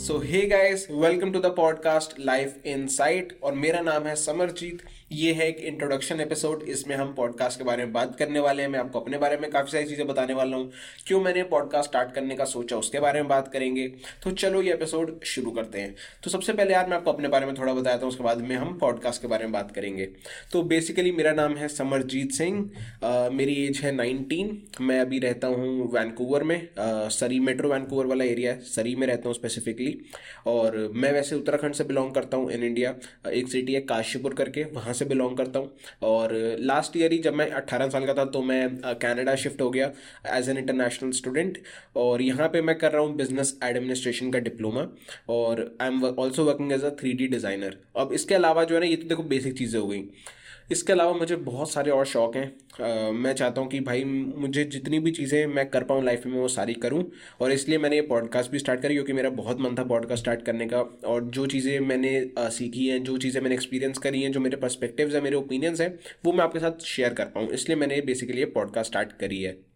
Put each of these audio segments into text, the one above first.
So hey guys welcome to the podcast life insight और मेरा नाम है समरजीत। ये है एक इंट्रोडक्शन एपिसोड इसमें हम पॉडकास्ट के बारे में बात करने वाले हैं। मैं आपको अपने बारे में काफ़ी सारी चीज़ें बताने वाला हूँ। क्यों मैंने पॉडकास्ट स्टार्ट करने का सोचा, उसके बारे में बात करेंगे। तो चलो ये एपिसोड शुरू करते हैं। तो सबसे पहले यार मैं आपको अपने बारे में थोड़ा बताया था, उसके बाद में हम पॉडकास्ट के बारे में बात करेंगे। तो बेसिकली मेरा नाम है समरजीत सिंह। मेरी एज है नाइनटीन मैं अभी रहता हूँ वैनकूवर में। सरी मेट्रो वैनकूवर वाला एरिया है। सरी में रहता हूँ स्पेसिफिकली और मैं वैसे उत्तराखंड से बिलोंग करता हूँ इन इंडिया एक सिटी है काशीपुर करके। वहाँ से बिलोंग करता हूँ। और लास्ट ईयर ही जब मैं अट्ठारह साल का था तो मैं कैनेडा शिफ्ट हो गया एज एन इंटरनेशनल स्टूडेंट और यहाँ पे मैं कर रहा हूँ बिज़नेस एडमिनिस्ट्रेशन का डिप्लोमा और I am also working as a three designer अब इसके अलावा जो है ना, ये तो देखो बेसिक चीज़ें हो गई। इसके अलावा मुझे बहुत सारे और शौक हैं। मैं चाहता हूँ कि भाई मुझे जितनी भी चीज़ें मैं कर पाऊँ लाइफ में वो सारी करूँ और इसलिए मैंने ये पॉडकास्ट भी स्टार्ट करी क्योंकि मेरा बहुत मन था पॉडकास्ट स्टार्ट करने का और जो चीज़ें मैंने सीखी हैं, जो चीज़ें मैंने एक्सपीरियंस करी हैं, जो मेरे पर्सपेक्टिव्स हैं, मेरे ओपिनियंस हैं, वो मैं आपके साथ शेयर कर पाऊँ। इसलिए मैंने बेसिकली ये पॉडकास्ट स्टार्ट करी है।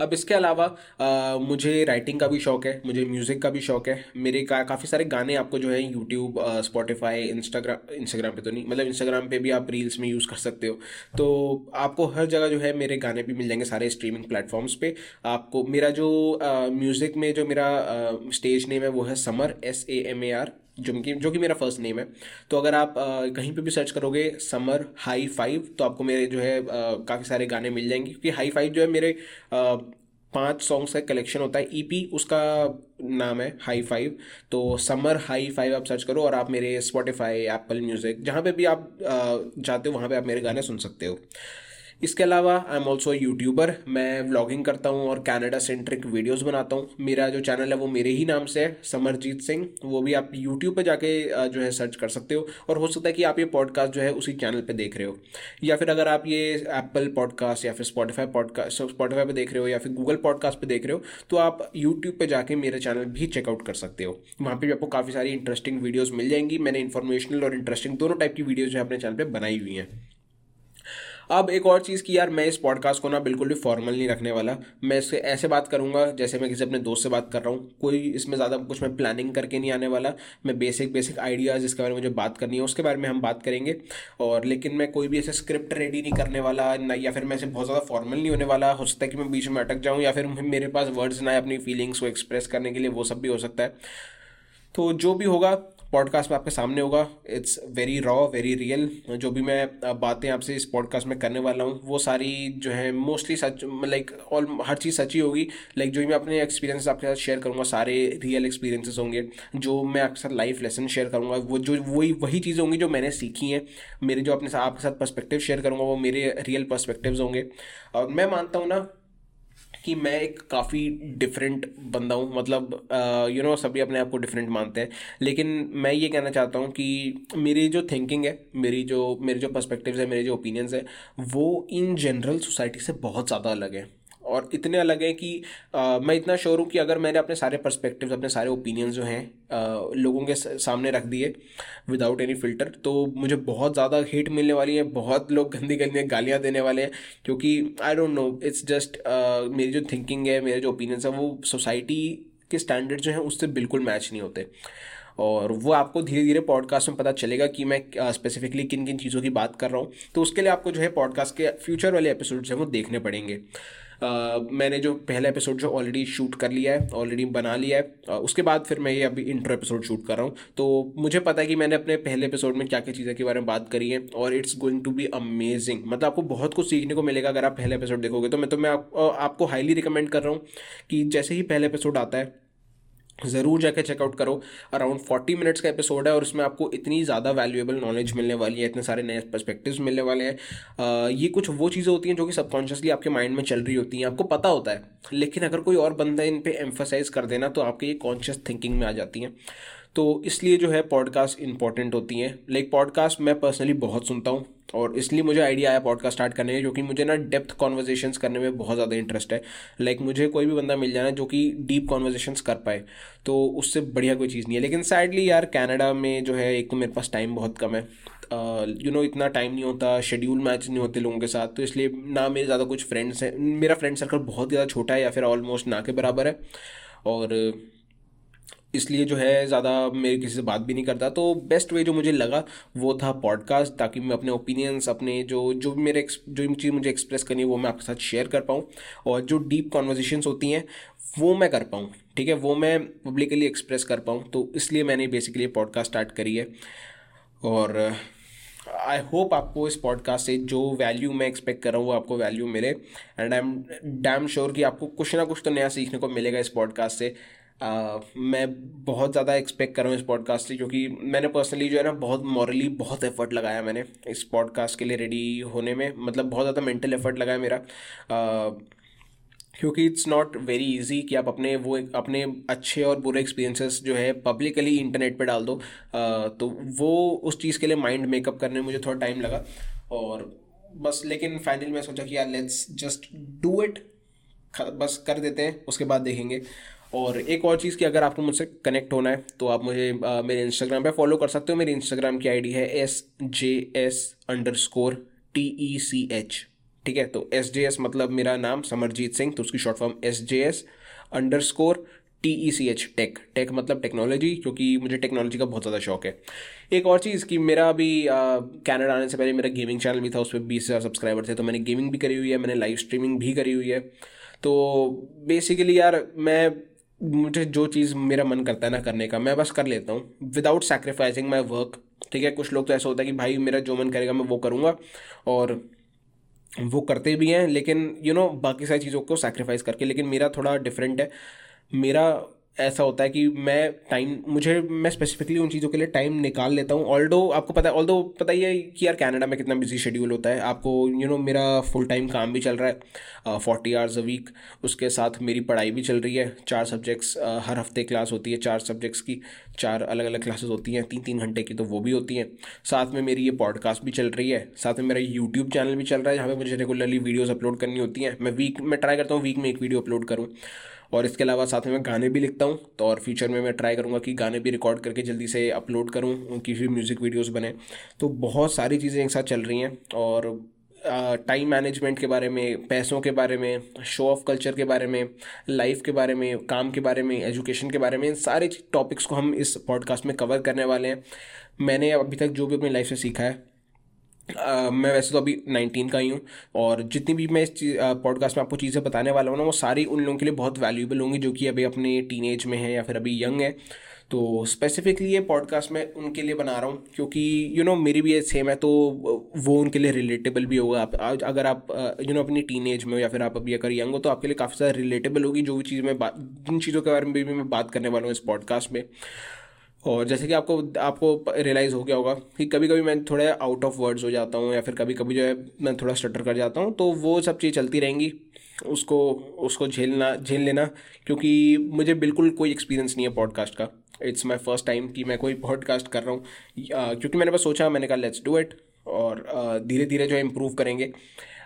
अब इसके अलावा आ, मुझे राइटिंग का भी शौक है मुझे म्यूज़िक का भी शौक है। मेरे का काफ़ी सारे गाने आपको जो है यूट्यूब स्पॉटिफाई इंस्टाग्राम इंस्टाग्राम पे तो नहीं मतलब इंस्टाग्राम पे भी आप रील्स में यूज़ कर सकते हो। तो आपको हर जगह जो है मेरे गाने भी मिल जाएँगे सारे स्ट्रीमिंग प्लेटफॉर्म्स पे। आपको मेरा जो म्यूज़िक में जो मेरा स्टेज नेम है वो है Samar S A M A R जो कि जो कि मेरा फ़र्स्ट नेम है। तो अगर आप आ, कहीं पे भी सर्च करोगे समर हाई फाइव तो आपको मेरे जो है काफ़ी सारे गाने मिल जाएँगे। क्योंकि हाई फाइव जो है मेरे आ, पाँच सॉन्ग्स का कलेक्शन होता है। ईपी e उसका नाम है हाई फाइव तो समर हाई फाइव आप सर्च करो और आप मेरे स्पॉटिफाई एप्पल म्यूज़िक जहाँ पे भी आप आ, जाते हो वहाँ पे आप मेरे गाने सुन सकते हो। इसके अलावा आई एम ऑल्सो यूट्यूबर मैं व्लॉगिंग करता हूँ और कैनेडा सेंट्रिक वीडियोस बनाता हूँ। मेरा जो चैनल है, वो मेरे ही नाम से है समरजीत सिंह वो भी आप यूट्यूब पर जाके जो है सर्च कर सकते हो। और हो सकता है कि आप ये पॉडकास्ट जो है, उसी चैनल पर देख रहे हो। या फिर अगर आप ये एप्पल पॉडकास्ट या फिर स्पॉटिफाई पॉडकास्ट स्पॉटिफाई पर देख रहे हो या फिर गूगल पॉडकास्ट पर देख रहे हो तो आप यूट्यूब पर जाके मेरा चैनल भी चेकआउट कर सकते हो। वहाँ पर भी आपको काफ़ी सारी इंटरेस्टिंग वीडियोज़ मिल जाएँगी। मैंने इन्फॉर्मेशनल और इंटरेस्टिंग दोनों टाइप की वीडियोज़ जो है, अपने चैनल पर बनाई हुई हैं। अब एक और चीज़ की यार मैं इस पॉडकास्ट को ना बिल्कुल भी फॉर्मल नहीं रखने वाला। मैं इससे ऐसे बात करूँगा, जैसे मैं किसी अपने दोस्त से बात कर रहा हूँ। कोई इसमें ज़्यादा कुछ मैं प्लानिंग करके नहीं आने वाला। मैं बेसिक बेसिक आइडियाज़ जिसके बारे में मुझे बात करनी है, उसके बारे में हम बात करेंगे। और लेकिन मैं कोई भी ऐसे स्क्रिप्ट रेडी नहीं करने वाला, ना या फिर मैं ऐसे बहुत ज़्यादा फॉर्मल नहीं होने वाला। हो सकता है कि मैं बीच में अटक जाऊँ या फिर मेरे पास वर्ड्स ना अपनी फीलिंग्स को एक्सप्रेस करने के लिए, वो सब भी हो सकता है। तो जो भी होगा पॉडकास्ट में आपके सामने होगा। It's very raw very real जो भी मैं बातें आपसे इस पॉडकास्ट में करने वाला हूँ, वो सारी जो है मोस्टली सच लाइक ऑल हर चीज़ सच ही होगी। लाइक जो भी मैं अपने एक्सपीरियंस आपके साथ शेयर करूँगा, सारे रियल एक्सपीरियंसेस होंगे। जो मैं आपके साथ लाइफ लेसन शेयर करूँगा, वो जो, वही वही चीज़ें होंगी जो मैंने सीखी हैं। मेरे जो अपने साथ आपके साथ पर्सपेक्टिव शेयर करूँगा, वो मेरे रियल पर्सपेक्टिव्स होंगे। और मैं मानता हूँ ना कि मैं एक काफ़ी डिफरेंट बंदा हूँ। मतलब यू नो सभी अपने आप को डिफरेंट मानते हैं। लेकिन मैं ये कहना चाहता हूँ कि मेरी जो थिंकिंग है, मेरी जो, मेरे जो पर्सपेक्टिव्स है, मेरे जो ओपिनियंस है, वो इन जनरल सोसाइटी से बहुत ज़्यादा अलग है। और इतने अलग हैं कि आ, मैं इतना श्योर हूँ कि अगर मैंने अपने सारे पर्सपेक्टिव्स अपने सारे ओपिनियंस जो हैं लोगों के सामने रख दिए विदाउट एनी फ़िल्टर तो मुझे बहुत ज़्यादा हेट मिलने वाली है बहुत लोग गंदी गंदी गालियाँ देने वाले हैं क्योंकि I don't know it's just मेरी जो थिंकिंग है मेरे जो ओपिनियंस है वो सोसाइटी के स्टैंडर्ड जो हैं उससे बिल्कुल मैच नहीं होते। और वो आपको धीरे धीरे पॉडकास्ट में पता चलेगा कि मैं स्पेसिफिकली किन किन चीज़ों की बात कर रहा हूँ तो उसके लिए आपको जो है पॉडकास्ट के फ्यूचर वाले एपिसोड्स हैं वो देखने पड़ेंगे। मैंने जो पहला एपिसोड जो ऑलरेडी शूट कर लिया है ऑलरेडी बना लिया है उसके बाद फिर मैं ये अभी इंट्रो एपिसोड शूट कर रहा हूँ। तो मुझे पता है कि मैंने अपने पहले एपिसोड में क्या क्या चीज़ें के बारे में बात करी है और it's going to be amazing मतलब आपको बहुत कुछ सीखने को मिलेगा अगर आप पहले एपिसोड देखोगे। तो मैं तो मैं आप, आपको हाईली रिकमेंड कर रहा हूँ कि जैसे ही पहले एपिसोड आता है ज़रूर जाके चेकआउट करो। अराउंड फोर्टी मिनट्स का एपिसोड है और उसमें आपको इतनी ज़्यादा वैल्यूएबल नॉलेज मिलने वाली है, इतने सारे नए पर्सपेक्टिव्स मिलने वाले हैं। ये कुछ वो चीज़ें होती हैं जो कि सबकॉन्शियसली आपके माइंड में चल रही होती हैं, आपको पता होता है। लेकिन अगर कोई और बंदा इन पर एम्फोसाइज कर देना तो आपके ये कॉन्शियस थिंकिंग में आ जाती हैं। तो इसलिए जो है पॉडकास्ट इंपॉर्टेंट होती हैं। लाइक पॉडकास्ट मैं पर्सनली बहुत सुनता हूँ। और इसलिए मुझे आइडिया आया पॉडकास्ट स्टार्ट करने का क्योंकि मुझे ना डेप्थ कॉन्वर्जेशंस करने में बहुत ज़्यादा इंटरेस्ट है। लाइक like, मुझे कोई भी बंदा मिल जाना जो कि डीप कॉन्वर्जेशंस कर पाए तो उससे बढ़िया कोई चीज़ नहीं है। लेकिन सैडली यार कनाडा में जो है एक तो मेरे पास टाइम बहुत कम है। यू नो इतना टाइम नहीं होता शेड्यूल मैच नहीं होते लोगों के साथ तो इसलिए ना मेरे ज़्यादा कुछ फ्रेंड्स हैं। मेरा फ्रेंड सर्कल बहुत ज़्यादा छोटा है या फिर ऑलमोस्ट ना के बराबर है। और इसलिए जो है ज़्यादा मेरे किसी से बात भी नहीं करता। तो बेस्ट वे जो मुझे लगा वो था पॉडकास्ट ताकि मैं अपने ओपिनियंस अपने जो जो मेरे जो चीज़ मुझे एक्सप्रेस करनी है, वो मैं आपके साथ शेयर कर पाऊँ। और जो डीप कॉन्वर्जेशंस होती हैं, वो मैं कर पाऊँ, ठीक है? वो मैं पब्लिकली एक्सप्रेस कर पाऊँ। तो इसलिए मैंने बेसिकली पॉडकास्ट स्टार्ट करी है। और आई होप आपको इस पॉडकास्ट से जो वैल्यू मैं एक्सपेक्ट कर रहा हूँ, वो आपको वैल्यू मिले। And I am damn sure कि आपको कुछ ना कुछ तो नया सीखने को मिलेगा इस पॉडकास्ट से। Uh, मैं बहुत ज़्यादा एक्सपेक्ट कर रहा हूँ इस पॉडकास्ट से क्योंकि मैंने पर्सनली जो है ना बहुत मॉरली बहुत एफर्ट लगाया मैंने इस पॉडकास्ट के लिए रेडी होने में। मतलब बहुत ज़्यादा मेंटल एफर्ट लगाया मेरा। uh, क्योंकि इट्स नॉट वेरी इजी कि आप अपने वो अपने अच्छे और बुरे एक्सपीरियंसेस जो है पब्लिकली इंटरनेट पे डाल दो। आ, तो वो उस चीज़ के लिए माइंड मेकअप करने में मुझे थोड़ा टाइम लगा। और बस लेकिन फाइनली मैं सोचा कि यार लेट्स जस्ट डू इट बस कर देते हैं उसके बाद देखेंगे। और एक और चीज़ कि अगर आपको मुझसे कनेक्ट होना है तो आप मुझे आ, मेरे इंस्टाग्राम पे फॉलो कर सकते हो। मेरी इंस्टाग्राम की आईडी है S J S underscore T E C H ठीक है? तो एस जे एस मतलब मेरा नाम समरजीत सिंह तो उसकी short form S J S underscore T E C H tech tech मतलब टेक्नोलॉजी क्योंकि मुझे टेक्नोलॉजी का बहुत ज़्यादा शौक है। एक और चीज़ कि मेरा अभी कैनेडा आने से पहले मेरा गेमिंग चैनल भी था उस पर बीस हज़ार सब्सक्राइबर थे तो मैंने गेमिंग भी करी हुई है मैंने लाइव स्ट्रीमिंग भी करी हुई है। तो बेसिकली यार मैं मुझे जो चीज़ मेरा मन करता है ना करने का मैं बस कर लेता हूँ। विदाउट सेक्रीफाइसिंग माई वर्क ठीक है? कुछ लोग तो ऐसा होता है कि भाई मेरा जो मन करेगा मैं वो करूँगा और वो करते भी हैं लेकिन यू you नो know, बाकी सारी चीज़ों को सेक्रीफाइस करके लेकिन मेरा थोड़ा डिफरेंट है। मेरा ऐसा होता है कि मैं टाइम मुझे मैं स्पेसिफिकली उन चीज़ों के लिए टाइम निकाल लेता हूँ। ऑल्डो आपको पता है ऑल्दो पता ही है कि यार कनाडा में कितना बिज़ी शेड्यूल होता है। आपको यू you नो know, मेरा फुल टाइम काम भी चल रहा है फोर्टी आवर्स अ वीक उसके साथ मेरी पढ़ाई भी चल रही है। चार सब्जेक्ट्स uh, हर हफ़्ते क्लास होती है चार सब्जेक्ट्स की। चार अलग अलग क्लासेस होती हैं तीन तीन घंटे की तो वो भी होती हैं। साथ में मेरी ये पॉडकास्ट भी चल रही है। साथ में मेरा यूट्यूब चैनल भी चल रहा है जहाँ पर मुझे रेगुलरली वीडियोज़ अपलोड करनी होती हैं। मैं वीक में ट्राई करता हूँ वीक में एक वीडियो अपलोड करूँ। और इसके अलावा साथ में मैं गाने भी लिखता हूँ तो और फ्यूचर में मैं ट्राई करूँगा कि गाने भी रिकॉर्ड करके जल्दी से अपलोड करूँ, उनकी भी म्यूज़िक वीडियोज़ बने। तो बहुत सारी चीज़ें एक साथ चल रही हैं और टाइम मैनेजमेंट के बारे में, पैसों के बारे में शो ऑफ़ कल्चर के बारे में लाइफ के बारे में, काम के बारे में एजुकेशन के बारे में, इन सारे टॉपिक्स को हम इस पॉडकास्ट में कवर करने वाले हैं। मैंने अभी तक जो भी अपनी लाइफ से सीखा है Uh, मैं वैसे तो अभी नाइनटीन का ही हूँ और जितनी भी मैं इस पॉडकास्ट में आपको चीज़ें बताने वाला हूँ ना वो सारी उन लोगों के लिए बहुत वैल्यूबल होंगी जो कि अभी अपने टीन में है या फिर अभी यंग है। तो स्पेसिफिकली ये पॉडकास्ट मैं उनके लिए बना रहा हूँ क्योंकि यू you नो know, मेरी भी एज सेम है तो वो उनके लिए रिलेटेबल भी होगा। आप अगर आप यू नो know, अपनी टीन एज में हो या फिर आप अभी अगर यंग हो तो आपके लिए काफ़ी ज़्यादा रिलेटेबल होगी जो भी चीज़ मैं बात जिन चीज़ों के बारे में भी मैं बात करने वाला हूँ इस पॉडकास्ट में। और जैसे कि आपको आपको रियलाइज़ हो गया होगा कि कभी कभी मैं थोड़ा आउट ऑफ़ वर्ड्स हो जाता हूँ या फिर कभी कभी जो है मैं थोड़ा स्टटर कर जाता हूँ तो वो सब चीज़ चलती रहेंगी। उसको उसको झेलना, झेल लेना, क्योंकि मुझे बिल्कुल कोई एक्सपीरियंस नहीं है पॉडकास्ट का। इट्स माई फ़र्स्ट टाइम कि मैं कोई पॉडकास्ट कर रहा हूँ। क्योंकि मैंने बस सोचा, मैंने कहा लेट्स डू इट और धीरे धीरे जो है इम्प्रूव करेंगे।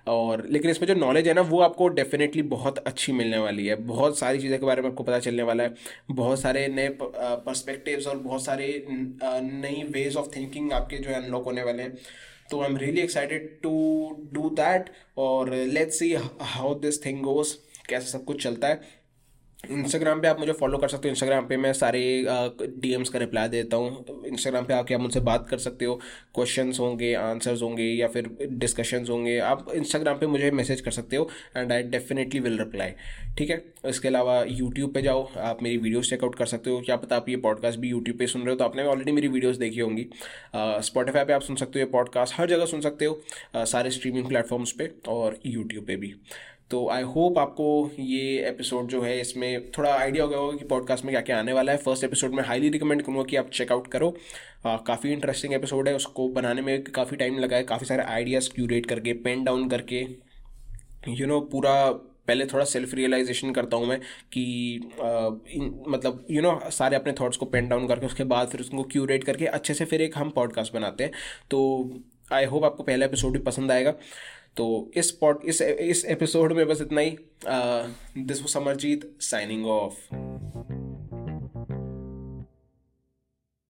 और लेकिन इसमें जो नॉलेज है ना, वो आपको डेफिनेटली बहुत अच्छी मिलने वाली है। बहुत सारी चीज़ों के बारे में आपको पता चलने वाला है। बहुत सारे नए पर्सपेक्टिव्स और बहुत सारे नई वेज ऑफ़ थिंकिंग आपके जो है अनलॉक होने वाले हैं। तो I am really excited to do that और let's see how this thing goes कैसे सब कुछ चलता है। इंस्टाग्राम पे आप मुझे फॉलो कर सकते हो। इंस्टाग्राम पे मैं सारे डीएम्स का रिप्लाई देता हूँ। इंस्टाग्राम पे आके आप मुझसे बात कर सकते हो। क्वेश्चंस होंगे आंसर्स होंगे या फिर डिस्कशंस होंगे। आप इंस्टाग्राम पे मुझे मैसेज कर सकते हो and I definitely will reply ठीक है? इसके अलावा यूट्यूब पे जाओ। आप मेरी वीडियोस चेकआउट कर सकते हो। क्या पता आप ये पॉडकास्ट भी यूट्यूब पे सुन रहे हो। तो आपने ऑलरेडी मेरी वीडियोज़ देखी होंगी। स्पॉटिफाई पे आप सुन सकते हो। ये पॉडकास्ट हर जगह सुन सकते हो। सारे स्ट्रीमिंग प्लेटफॉर्म्स पे और यूट्यूब पे भी। तो आई होप आपको ये एपिसोड जो है इसमें थोड़ा आइडिया हो गया होगा कि पॉडकास्ट में क्या क्या आने वाला है। फ़र्स्ट एपिसोड में हाईली रिकमेंड करूँगा कि आप चेकआउट करो। काफ़ी इंटरेस्टिंग एपिसोड है। उसको बनाने में काफ़ी टाइम लगा है। काफ़ी सारे आइडियाज़ क्यूरेट करके पेन डाउन करके यू you नो know, पूरा पहले थोड़ा सेल्फ रियलाइजेशन करता हूँ मैं कि आ, इन, मतलब यू you नो know, सारे अपने थॉट्स को पेन डाउन करके उसके बाद फिर उसको क्यूरेट करके अच्छे से फिर एक हम पॉडकास्ट बनाते हैं। तो आई होप आपको पहला एपिसोड भी पसंद आएगा। तो इस पॉट इस इस एपिसोड में बस इतना ही। This Samarjeet signing off